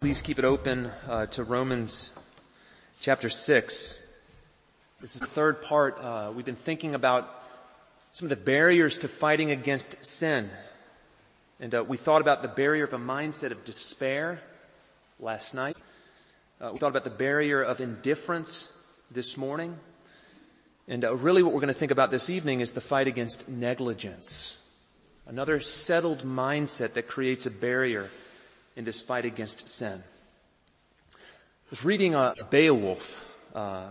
Please keep it open uh, to Romans chapter 6. This is the third part. Uh, we've been thinking about some of the barriers to fighting against sin. And uh, we thought about the barrier of a mindset of despair last night. Uh, we thought about the barrier of indifference this morning. And uh, really what we're going to think about this evening is the fight against negligence. Another settled mindset that creates a barrier in this fight against sin. I was reading a Beowulf uh,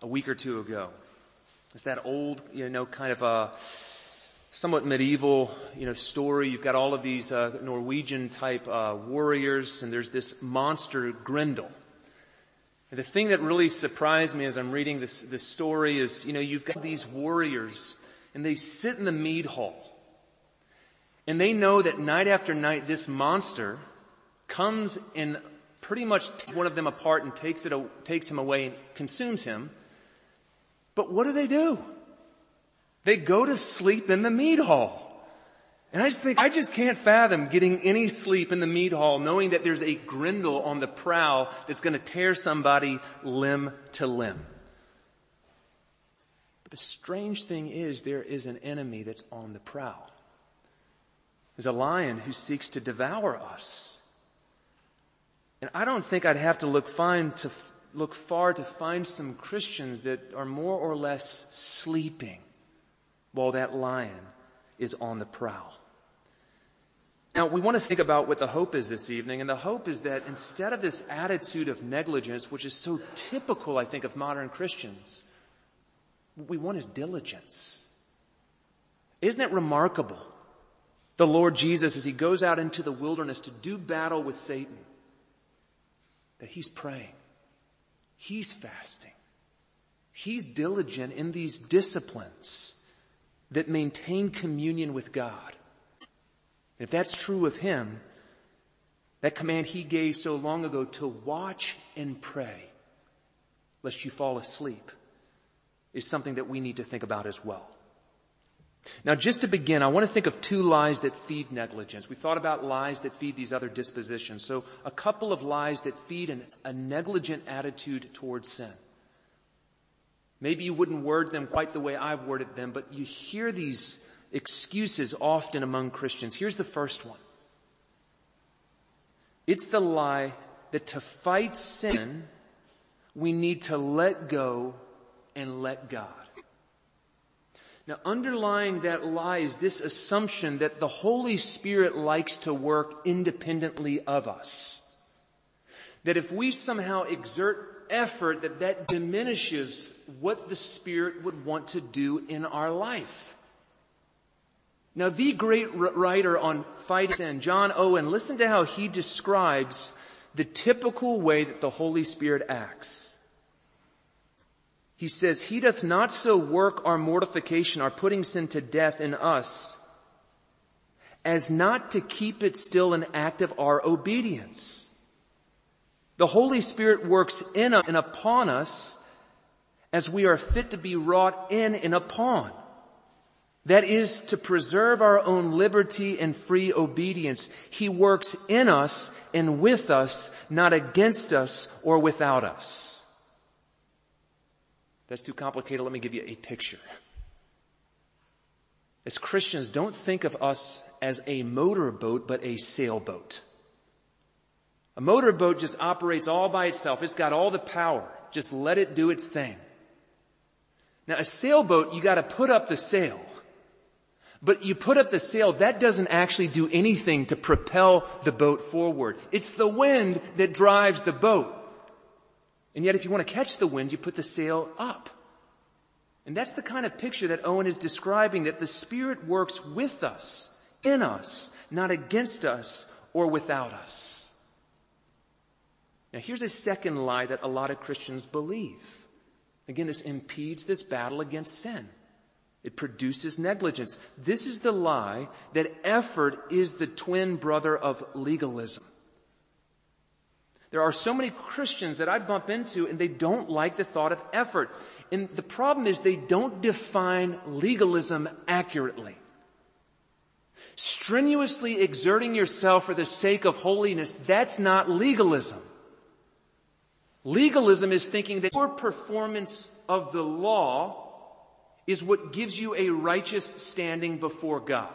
a week or two ago. It's that old, you know, kind of a somewhat medieval, you know, story. You've got all of these uh, Norwegian type uh, warriors, and there's this monster Grendel. And the thing that really surprised me as I'm reading this this story is, you know, you've got these warriors, and they sit in the mead hall, and they know that night after night this monster comes and pretty much one of them apart and takes it, takes him away and consumes him. But what do they do? They go to sleep in the mead hall. And I just think, I just can't fathom getting any sleep in the mead hall knowing that there's a grendel on the prowl that's going to tear somebody limb to limb. But the strange thing is there is an enemy that's on the prowl. There's a lion who seeks to devour us. And I don't think I'd have to look fine to look far to find some Christians that are more or less sleeping while that lion is on the prowl. Now, we want to think about what the hope is this evening, and the hope is that instead of this attitude of negligence, which is so typical, I think, of modern Christians, what we want is diligence. Isn't it remarkable? The Lord Jesus, as he goes out into the wilderness to do battle with Satan, that he's praying. He's fasting. He's diligent in these disciplines that maintain communion with God. And if that's true of him, that command he gave so long ago to watch and pray lest you fall asleep is something that we need to think about as well. Now just to begin, I want to think of two lies that feed negligence. We thought about lies that feed these other dispositions. So a couple of lies that feed an, a negligent attitude towards sin. Maybe you wouldn't word them quite the way I've worded them, but you hear these excuses often among Christians. Here's the first one. It's the lie that to fight sin, we need to let go and let God. Now underlying that lies this assumption that the Holy Spirit likes to work independently of us. That if we somehow exert effort that that diminishes what the Spirit would want to do in our life. Now the great writer on fighting sin, John Owen, listen to how he describes the typical way that the Holy Spirit acts. He says, He doth not so work our mortification, our putting sin to death in us, as not to keep it still an act of our obedience. The Holy Spirit works in us and upon us as we are fit to be wrought in and upon. That is to preserve our own liberty and free obedience. He works in us and with us, not against us or without us. That's too complicated. Let me give you a picture. As Christians, don't think of us as a motorboat, but a sailboat. A motorboat just operates all by itself. It's got all the power. Just let it do its thing. Now a sailboat, you gotta put up the sail. But you put up the sail, that doesn't actually do anything to propel the boat forward. It's the wind that drives the boat. And yet if you want to catch the wind, you put the sail up. And that's the kind of picture that Owen is describing, that the Spirit works with us, in us, not against us or without us. Now here's a second lie that a lot of Christians believe. Again, this impedes this battle against sin. It produces negligence. This is the lie that effort is the twin brother of legalism. There are so many Christians that I bump into and they don't like the thought of effort. And the problem is they don't define legalism accurately. Strenuously exerting yourself for the sake of holiness, that's not legalism. Legalism is thinking that your performance of the law is what gives you a righteous standing before God.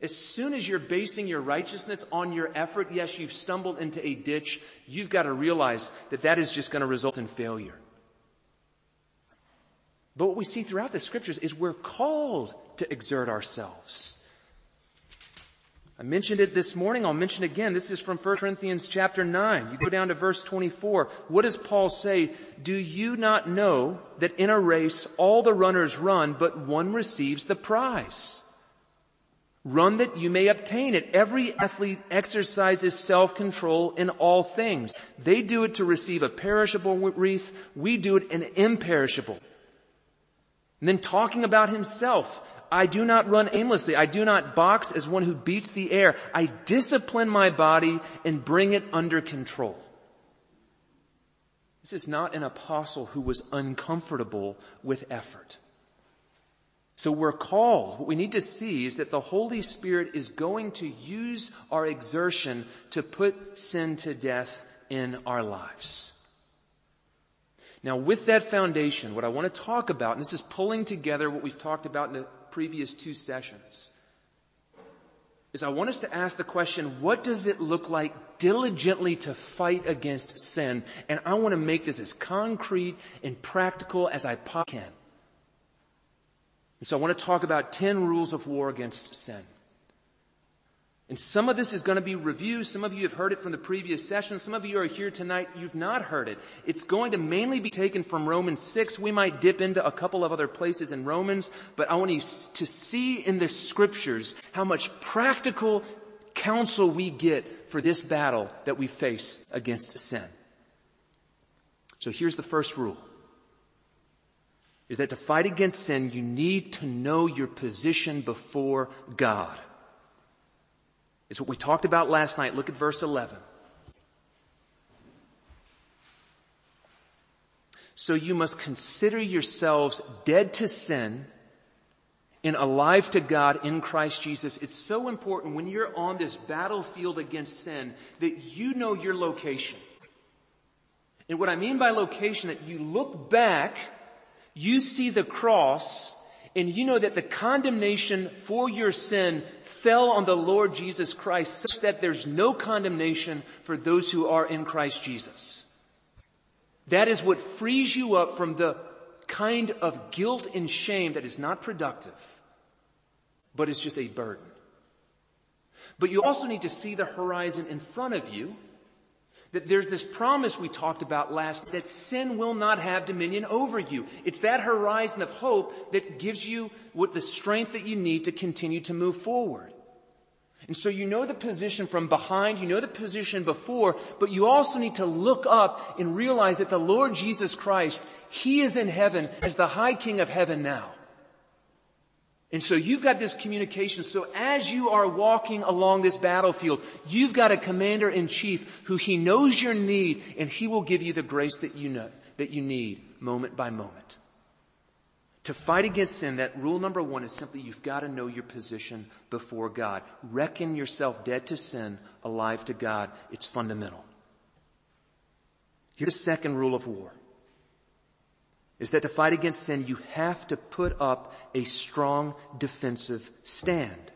As soon as you're basing your righteousness on your effort, yes, you've stumbled into a ditch. You've got to realize that that is just going to result in failure. But what we see throughout the scriptures is we're called to exert ourselves. I mentioned it this morning. I'll mention it again. This is from 1 Corinthians chapter 9. You go down to verse 24. What does Paul say? Do you not know that in a race all the runners run, but one receives the prize? Run that you may obtain it. Every athlete exercises self-control in all things. They do it to receive a perishable wreath. We do it an imperishable. And then talking about himself, I do not run aimlessly. I do not box as one who beats the air. I discipline my body and bring it under control. This is not an apostle who was uncomfortable with effort. So we're called, what we need to see is that the Holy Spirit is going to use our exertion to put sin to death in our lives. Now with that foundation, what I want to talk about, and this is pulling together what we've talked about in the previous two sessions, is I want us to ask the question, what does it look like diligently to fight against sin? And I want to make this as concrete and practical as I can. And so I want to talk about 10 rules of war against sin. And some of this is going to be reviews. Some of you have heard it from the previous session. Some of you are here tonight. You've not heard it. It's going to mainly be taken from Romans 6. We might dip into a couple of other places in Romans, but I want you to see in the scriptures how much practical counsel we get for this battle that we face against sin. So here's the first rule. Is that to fight against sin, you need to know your position before God. It's what we talked about last night. Look at verse 11. So you must consider yourselves dead to sin and alive to God in Christ Jesus. It's so important when you're on this battlefield against sin that you know your location. And what I mean by location, that you look back, you see the cross, and you know that the condemnation for your sin fell on the Lord Jesus Christ such that there's no condemnation for those who are in Christ Jesus. That is what frees you up from the kind of guilt and shame that is not productive, but is just a burden. But you also need to see the horizon in front of you that there's this promise we talked about last that sin will not have dominion over you. It's that horizon of hope that gives you what the strength that you need to continue to move forward. And so you know the position from behind, you know the position before, but you also need to look up and realize that the Lord Jesus Christ, He is in heaven as the high king of heaven now. And so you've got this communication. So as you are walking along this battlefield, you've got a commander in chief who he knows your need and he will give you the grace that you know, that you need moment by moment. To fight against sin, that rule number one is simply you've got to know your position before God. Reckon yourself dead to sin, alive to God. It's fundamental. Here's the second rule of war is that to fight against sin, you have to put up a strong defensive stand.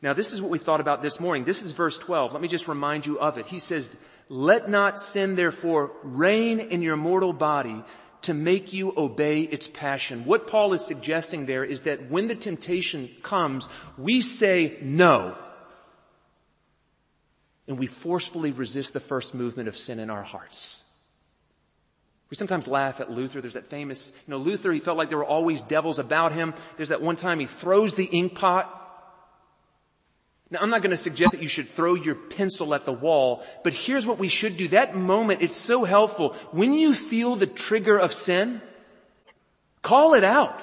Now this is what we thought about this morning. This is verse 12. Let me just remind you of it. He says, let not sin therefore reign in your mortal body to make you obey its passion. What Paul is suggesting there is that when the temptation comes, we say no. And we forcefully resist the first movement of sin in our hearts. We sometimes laugh at Luther. There's that famous, you know, Luther, he felt like there were always devils about him. There's that one time he throws the ink pot. Now I'm not going to suggest that you should throw your pencil at the wall, but here's what we should do. That moment, it's so helpful. When you feel the trigger of sin, call it out.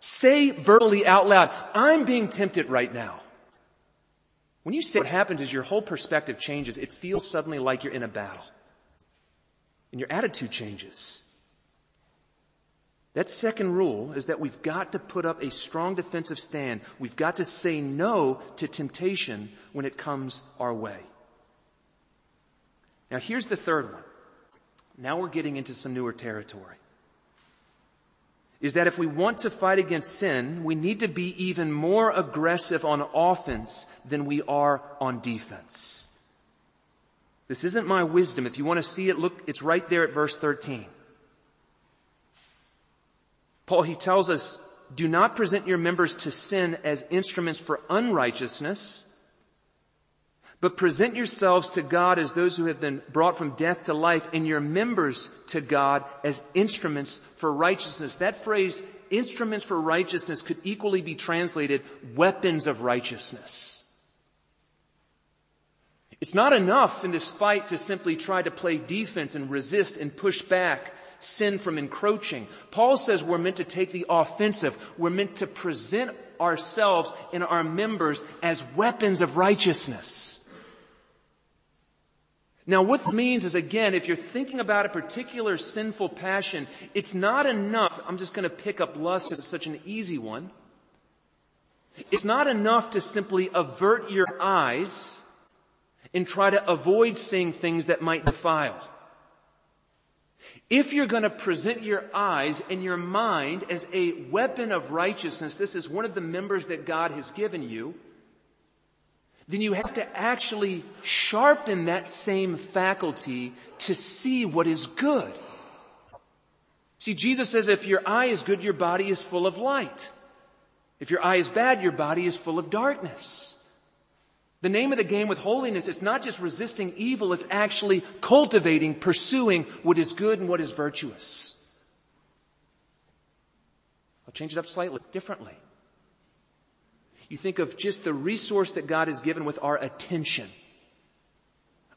Say verbally out loud, I'm being tempted right now. When you say what happens is your whole perspective changes. It feels suddenly like you're in a battle and your attitude changes. That second rule is that we've got to put up a strong defensive stand. We've got to say no to temptation when it comes our way. Now here's the third one. Now we're getting into some newer territory. Is that if we want to fight against sin, we need to be even more aggressive on offense than we are on defense. This isn't my wisdom. If you want to see it, look, it's right there at verse 13. Paul, he tells us, do not present your members to sin as instruments for unrighteousness, but present yourselves to God as those who have been brought from death to life and your members to God as instruments for righteousness. That phrase, instruments for righteousness, could equally be translated weapons of righteousness. It's not enough in this fight to simply try to play defense and resist and push back sin from encroaching. Paul says we're meant to take the offensive. We're meant to present ourselves and our members as weapons of righteousness. Now what this means is again, if you're thinking about a particular sinful passion, it's not enough, I'm just gonna pick up lust as such an easy one. It's not enough to simply avert your eyes and try to avoid seeing things that might defile. If you're going to present your eyes and your mind as a weapon of righteousness, this is one of the members that God has given you, then you have to actually sharpen that same faculty to see what is good. See, Jesus says if your eye is good, your body is full of light. If your eye is bad, your body is full of darkness. The name of the game with holiness, it's not just resisting evil, it's actually cultivating, pursuing what is good and what is virtuous. I'll change it up slightly, differently. You think of just the resource that God has given with our attention.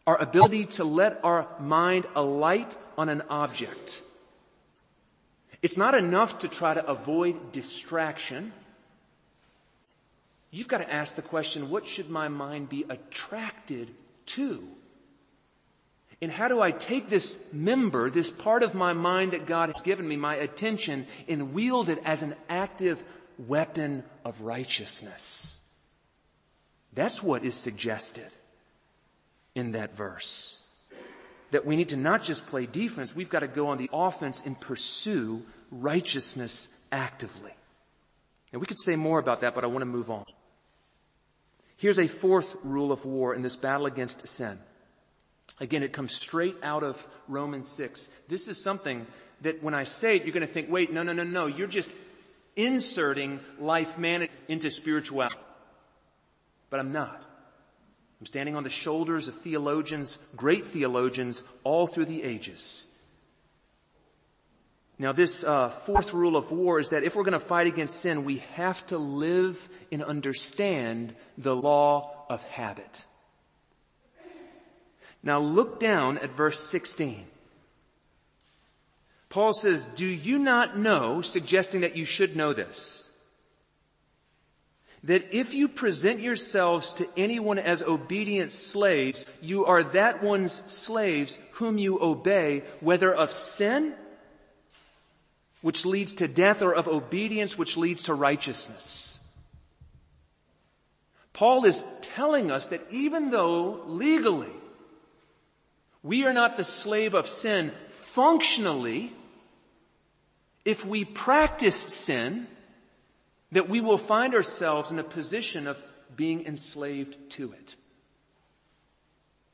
Our ability to let our mind alight on an object. It's not enough to try to avoid distraction. You've got to ask the question, what should my mind be attracted to? And how do I take this member, this part of my mind that God has given me, my attention, and wield it as an active weapon of righteousness? That's what is suggested in that verse. That we need to not just play defense, we've got to go on the offense and pursue righteousness actively. And we could say more about that, but I want to move on. Here's a fourth rule of war in this battle against sin. Again, it comes straight out of Romans 6. This is something that when I say it, you're going to think, wait, no, no, no, no, you're just inserting life management into spirituality. But I'm not. I'm standing on the shoulders of theologians, great theologians, all through the ages. Now this uh, fourth rule of war is that if we're going to fight against sin, we have to live and understand the law of habit. Now look down at verse 16. Paul says, do you not know, suggesting that you should know this, that if you present yourselves to anyone as obedient slaves, you are that one's slaves whom you obey, whether of sin which leads to death or of obedience which leads to righteousness. Paul is telling us that even though legally we are not the slave of sin functionally, if we practice sin, that we will find ourselves in a position of being enslaved to it.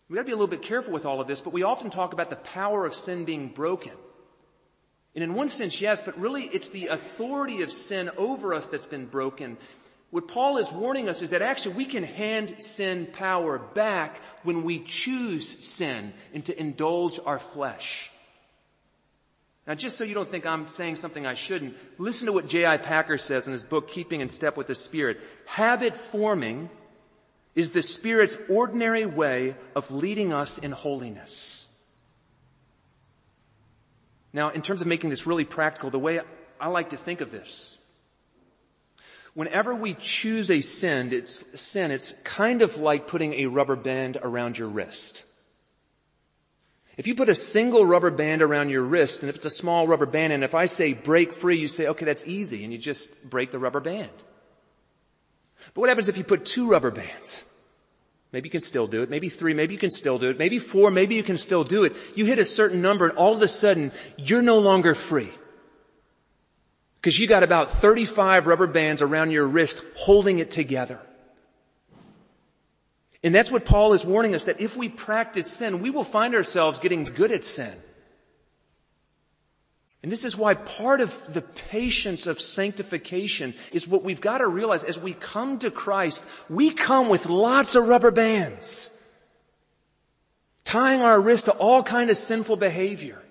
We gotta be a little bit careful with all of this, but we often talk about the power of sin being broken. And in one sense, yes, but really it's the authority of sin over us that's been broken. What Paul is warning us is that actually we can hand sin power back when we choose sin and to indulge our flesh. Now just so you don't think I'm saying something I shouldn't, listen to what J.I. Packer says in his book, Keeping in Step with the Spirit. Habit forming is the Spirit's ordinary way of leading us in holiness. Now, in terms of making this really practical, the way I like to think of this, whenever we choose a sin, it's sin, it's kind of like putting a rubber band around your wrist. If you put a single rubber band around your wrist, and if it's a small rubber band, and if I say break free, you say, okay, that's easy, and you just break the rubber band. But what happens if you put two rubber bands? Maybe you can still do it. Maybe three. Maybe you can still do it. Maybe four. Maybe you can still do it. You hit a certain number and all of a sudden you're no longer free. Cause you got about 35 rubber bands around your wrist holding it together. And that's what Paul is warning us that if we practice sin, we will find ourselves getting good at sin. And this is why part of the patience of sanctification is what we've got to realize as we come to Christ, we come with lots of rubber bands. Tying our wrists to all kind of sinful behavior.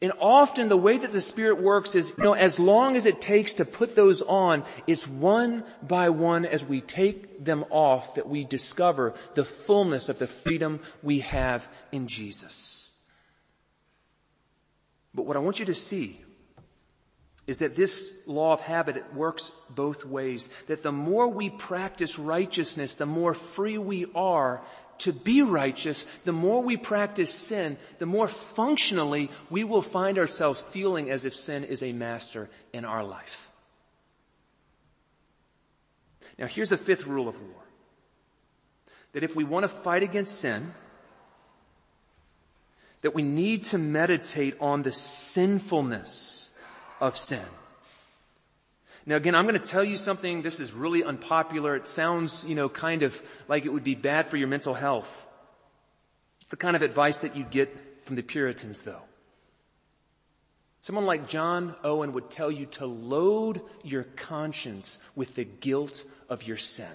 And often the way that the Spirit works is, you know, as long as it takes to put those on, it's one by one as we take them off that we discover the fullness of the freedom we have in Jesus. But what I want you to see is that this law of habit, it works both ways. That the more we practice righteousness, the more free we are to be righteous. The more we practice sin, the more functionally we will find ourselves feeling as if sin is a master in our life. Now here's the fifth rule of war. That if we want to fight against sin, that we need to meditate on the sinfulness of sin. Now again, I'm going to tell you something, this is really unpopular. It sounds, you know, kind of like it would be bad for your mental health. It's the kind of advice that you get from the Puritans though. Someone like John Owen would tell you to load your conscience with the guilt of your sin.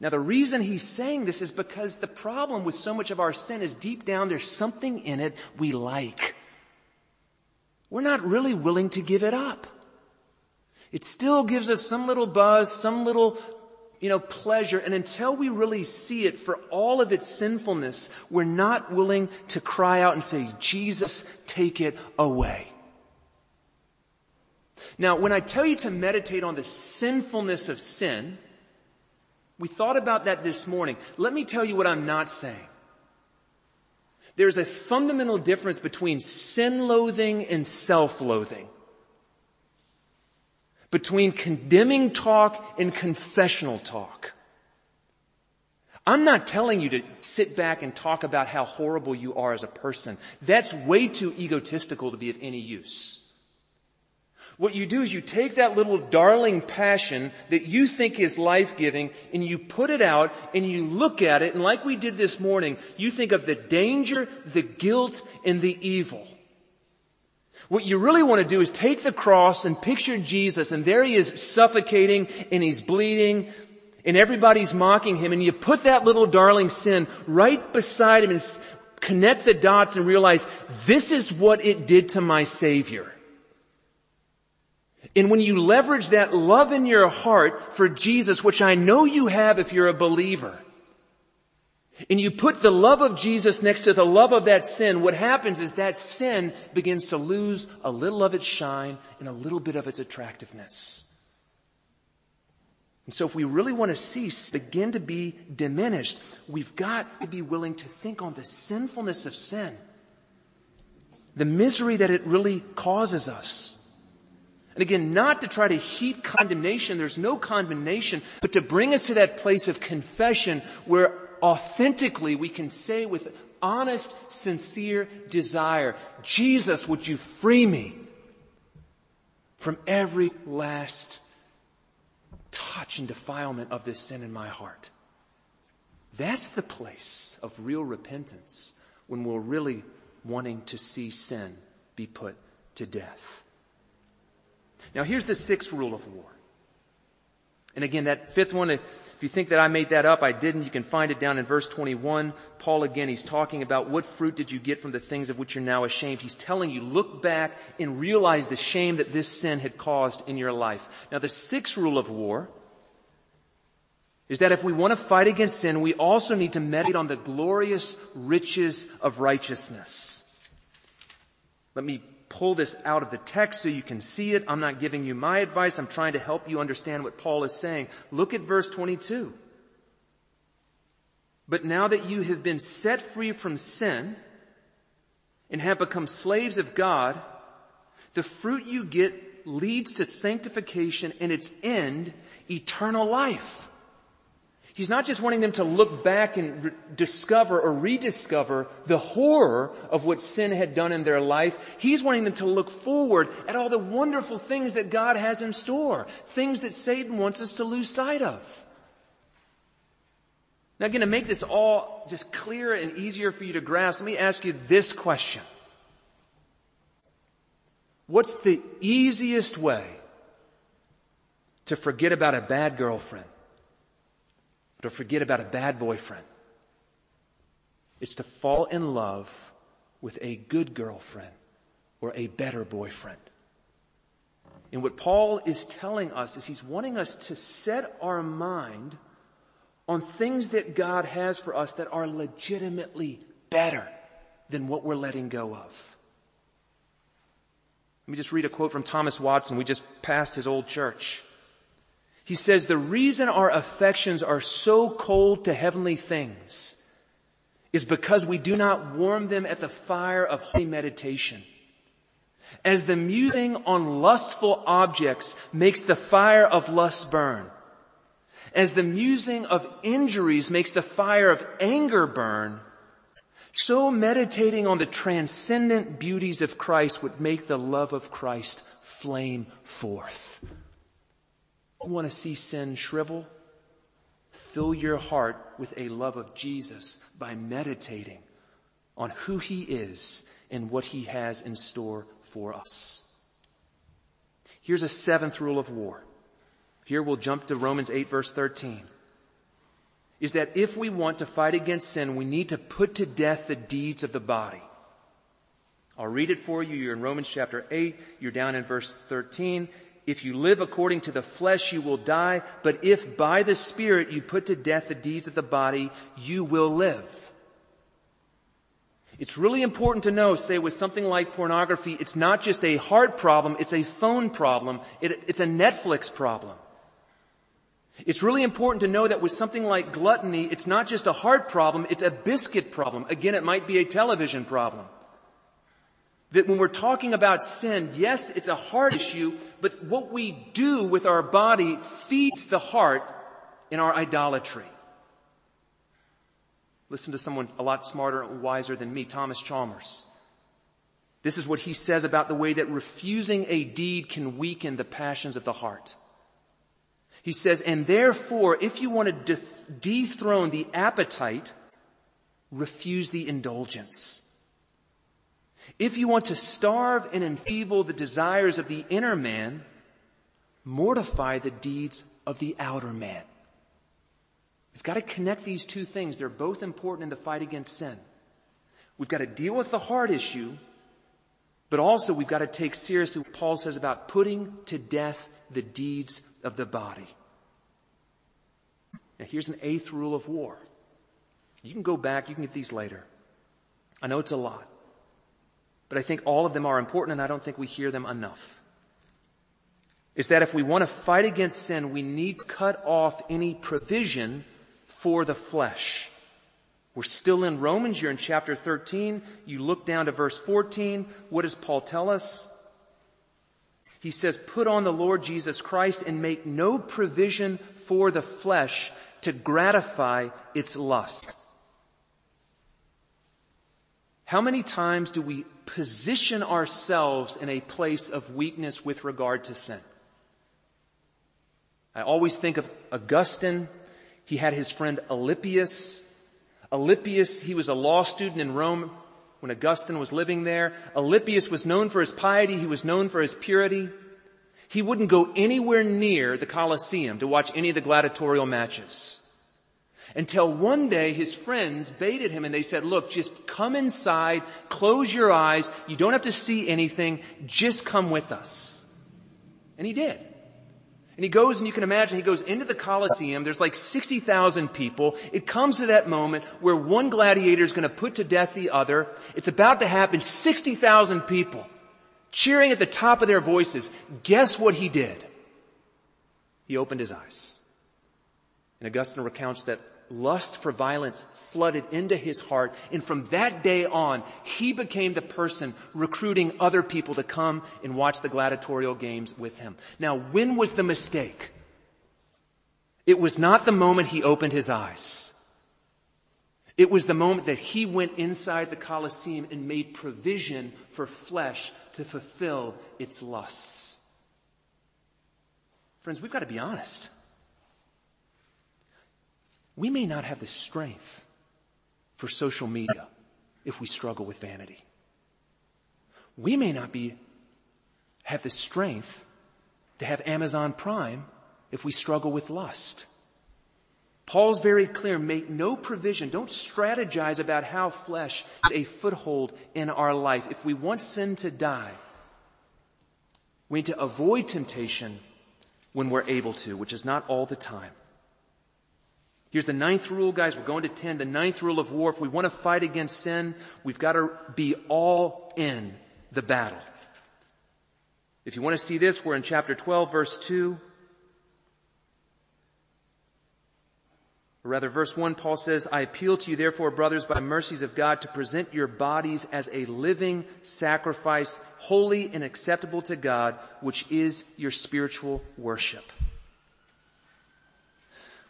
Now the reason he's saying this is because the problem with so much of our sin is deep down there's something in it we like. We're not really willing to give it up. It still gives us some little buzz, some little, you know, pleasure. And until we really see it for all of its sinfulness, we're not willing to cry out and say, Jesus, take it away. Now, when I tell you to meditate on the sinfulness of sin, we thought about that this morning. Let me tell you what I'm not saying. There's a fundamental difference between sin loathing and self-loathing. Between condemning talk and confessional talk. I'm not telling you to sit back and talk about how horrible you are as a person. That's way too egotistical to be of any use. What you do is you take that little darling passion that you think is life-giving and you put it out and you look at it and like we did this morning, you think of the danger, the guilt, and the evil. What you really want to do is take the cross and picture Jesus and there he is suffocating and he's bleeding and everybody's mocking him and you put that little darling sin right beside him and connect the dots and realize this is what it did to my Savior. And when you leverage that love in your heart for Jesus, which I know you have if you're a believer, and you put the love of Jesus next to the love of that sin, what happens is that sin begins to lose a little of its shine and a little bit of its attractiveness. And so if we really want to see begin to be diminished, we've got to be willing to think on the sinfulness of sin. The misery that it really causes us. And again, not to try to heap condemnation, there's no condemnation, but to bring us to that place of confession where authentically we can say with honest, sincere desire, Jesus, would you free me from every last touch and defilement of this sin in my heart? That's the place of real repentance when we're really wanting to see sin be put to death. Now here's the sixth rule of war. And again, that fifth one, if you think that I made that up, I didn't. You can find it down in verse 21. Paul again, he's talking about what fruit did you get from the things of which you're now ashamed. He's telling you, look back and realize the shame that this sin had caused in your life. Now the sixth rule of war is that if we want to fight against sin, we also need to meditate on the glorious riches of righteousness. Let me pull this out of the text so you can see it. I'm not giving you my advice. I'm trying to help you understand what Paul is saying. Look at verse 22. But now that you have been set free from sin and have become slaves of God, the fruit you get leads to sanctification and its end, eternal life. He's not just wanting them to look back and re- discover or rediscover the horror of what sin had done in their life. He's wanting them to look forward at all the wonderful things that God has in store. Things that Satan wants us to lose sight of. Now again, to make this all just clearer and easier for you to grasp, let me ask you this question. What's the easiest way to forget about a bad girlfriend? To forget about a bad boyfriend? It's to fall in love with a good girlfriend or a better boyfriend. And what Paul is telling us is he's wanting us to set our mind on things that God has for us that are legitimately better than what we're letting go of. Let me just read a quote from Thomas Watson. We just passed his old church. He says, the reason our affections are so cold to heavenly things is because we do not warm them at the fire of holy meditation. As the musing on lustful objects makes the fire of lust burn, as the musing of injuries makes the fire of anger burn, so meditating on the transcendent beauties of Christ would make the love of Christ flame forth. You want to see sin shrivel? Fill your heart with a love of Jesus by meditating on who he is and what he has in store for us. Here's a seventh rule of war. Here we'll jump to Romans 8 verse 13. Is that if we want to fight against sin, we need to put to death the deeds of the body. I'll read it for you. You're in Romans chapter 8. You're down in verse 13. If you live according to the flesh, you will die. But if by the Spirit you put to death the deeds of the body, you will live. It's really important to know, say with something like pornography, it's not just a heart problem, it's a phone problem, it, it's a Netflix problem. It's really important to know that with something like gluttony, it's not just a heart problem, it's a biscuit problem. Again, it might be a television problem. That when we're talking about sin, yes, it's a heart issue, but what we do with our body feeds the heart in our idolatry. Listen to someone a lot smarter and wiser than me, Thomas Chalmers. This is what he says about the way that refusing a deed can weaken the passions of the heart. He says, and therefore, if you want to dethrone the appetite, refuse the indulgence. If you want to starve and enfeeble the desires of the inner man, mortify the deeds of the outer man. We've got to connect these two things. They're both important in the fight against sin. We've got to deal with the heart issue, but also we've got to take seriously what Paul says about putting to death the deeds of the body. Now here's an eighth rule of war. You can go back, you can get these later. I know it's a lot. But I think all of them are important and I don't think we hear them enough. Is that if we want to fight against sin, we need cut off any provision for the flesh. We're still in Romans, you're in chapter 13. You look down to verse 14. What does Paul tell us? He says, put on the Lord Jesus Christ and make no provision for the flesh to gratify its lust. How many times do we position ourselves in a place of weakness with regard to sin? I always think of Augustine. He had his friend Alypius. Alypius, he was a law student in Rome when Augustine was living there. Alypius was known for his piety. He was known for his purity. He wouldn't go anywhere near the Colosseum to watch any of the gladiatorial matches. Until one day his friends baited him and they said, look, just come inside, close your eyes, you don't have to see anything, just come with us. And he did. And he goes and you can imagine he goes into the Colosseum. There's like 60,000 people. It comes to that moment where one gladiator is going to put to death the other. It's about to happen. 60,000 people cheering at the top of their voices. Guess what he did? He opened his eyes. And Augustine recounts that lust for violence flooded into his heart. And from that day on, he became the person recruiting other people to come and watch the gladiatorial games with him. Now, when was the mistake? It was not the moment he opened his eyes. It was the moment that he went inside the Colosseum and made provision for flesh to fulfill its lusts. Friends, we've got to be honest. We may not have the strength for social media if we struggle with vanity. We may not be, have the strength to have Amazon Prime if we struggle with lust. Paul's very clear, make no provision, don't strategize about how flesh a foothold in our life. If we want sin to die, we need to avoid temptation when we're able to, which is not all the time. Here's the ninth rule, guys. We're going to 10. The ninth rule of war. If we want to fight against sin, we've got to be all in the battle. If you want to see this, we're in chapter 12, verse 2. Or rather, verse 1, Paul says, I appeal to you therefore, brothers, by the mercies of God, to present your bodies as a living sacrifice, holy and acceptable to God, which is your spiritual worship.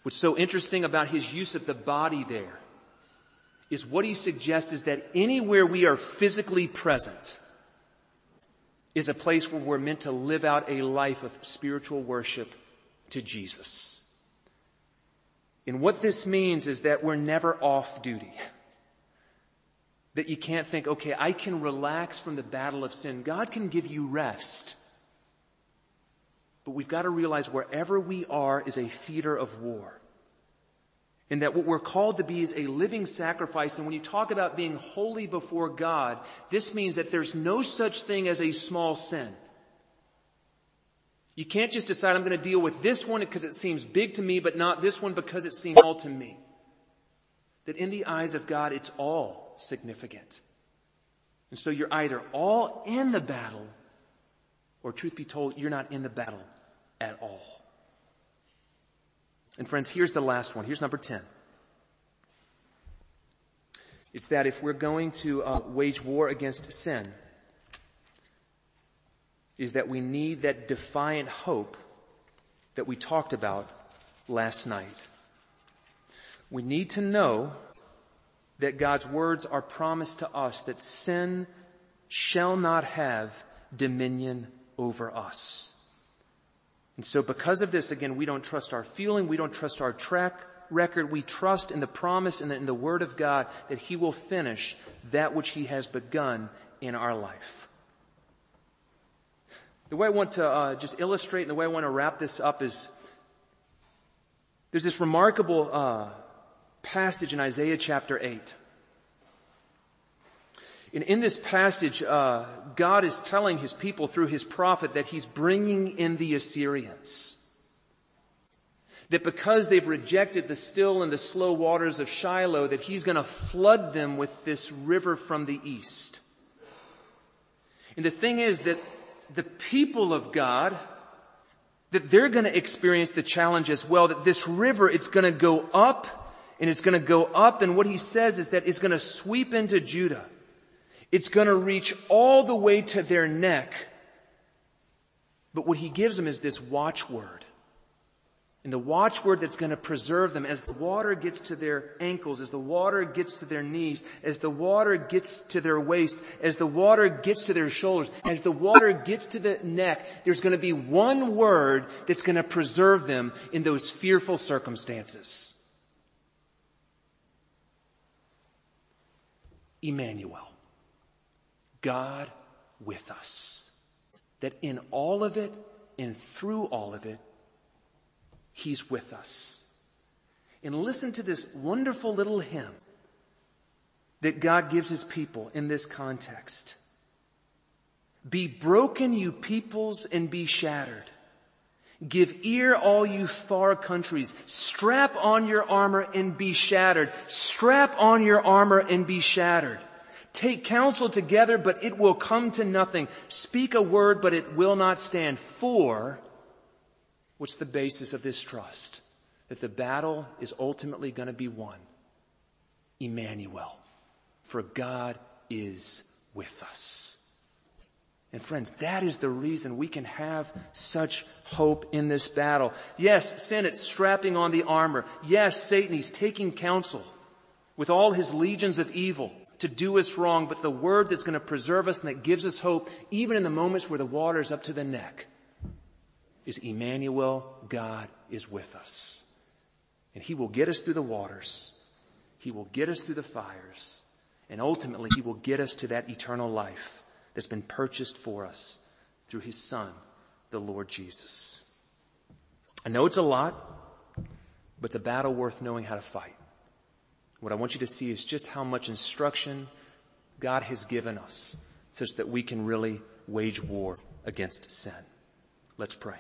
What's so interesting about his use of the body there is what he suggests is that anywhere we are physically present is a place where we're meant to live out a life of spiritual worship to Jesus. And what this means is that we're never off duty. That you can't think, okay, I can relax from the battle of sin. God can give you rest. But we've got to realize wherever we are is a theater of war. And that what we're called to be is a living sacrifice. And when you talk about being holy before God, this means that there's no such thing as a small sin. You can't just decide I'm going to deal with this one because it seems big to me, but not this one because it seems small to me. That in the eyes of God, it's all significant. And so you're either all in the battle or truth be told, you're not in the battle at all. And friends, here's the last one. Here's number 10. It's that if we're going to uh, wage war against sin, is that we need that defiant hope that we talked about last night. We need to know that God's words are promised to us that sin shall not have dominion over us. And so because of this, again, we don't trust our feeling, we don't trust our track record, we trust in the promise and in the word of God that He will finish that which He has begun in our life. The way I want to uh, just illustrate and the way I want to wrap this up is there's this remarkable uh, passage in Isaiah chapter 8. And in this passage, uh, God is telling his people through his prophet that he's bringing in the Assyrians. That because they've rejected the still and the slow waters of Shiloh, that he's going to flood them with this river from the east. And the thing is that the people of God, that they're going to experience the challenge as well, that this river, it's going to go up and it's going to go up. And what he says is that it's going to sweep into Judah. It's going to reach all the way to their neck. But what he gives them is this watchword. And the watchword that's going to preserve them as the water gets to their ankles, as the water gets to their knees, as the water gets to their waist, as the water gets to their shoulders, as the water gets to the neck, there's going to be one word that's going to preserve them in those fearful circumstances. Emmanuel. God with us. That in all of it and through all of it, He's with us. And listen to this wonderful little hymn that God gives His people in this context. Be broken, you peoples, and be shattered. Give ear, all you far countries. Strap on your armor and be shattered. Strap on your armor and be shattered. Take counsel together, but it will come to nothing. Speak a word, but it will not stand. For, what's the basis of this trust? that the battle is ultimately going to be won. Emmanuel. For God is with us. And friends, that is the reason we can have such hope in this battle. Yes, sin, it's strapping on the armor. Yes, Satan, he's taking counsel with all his legions of evil to do us wrong, but the word that's going to preserve us and that gives us hope, even in the moments where the water is up to the neck, is Emmanuel, God is with us. And he will get us through the waters. He will get us through the fires. And ultimately, he will get us to that eternal life that's been purchased for us through his son, the Lord Jesus. I know it's a lot, but it's a battle worth knowing how to fight. What I want you to see is just how much instruction God has given us such that we can really wage war against sin. Let's pray.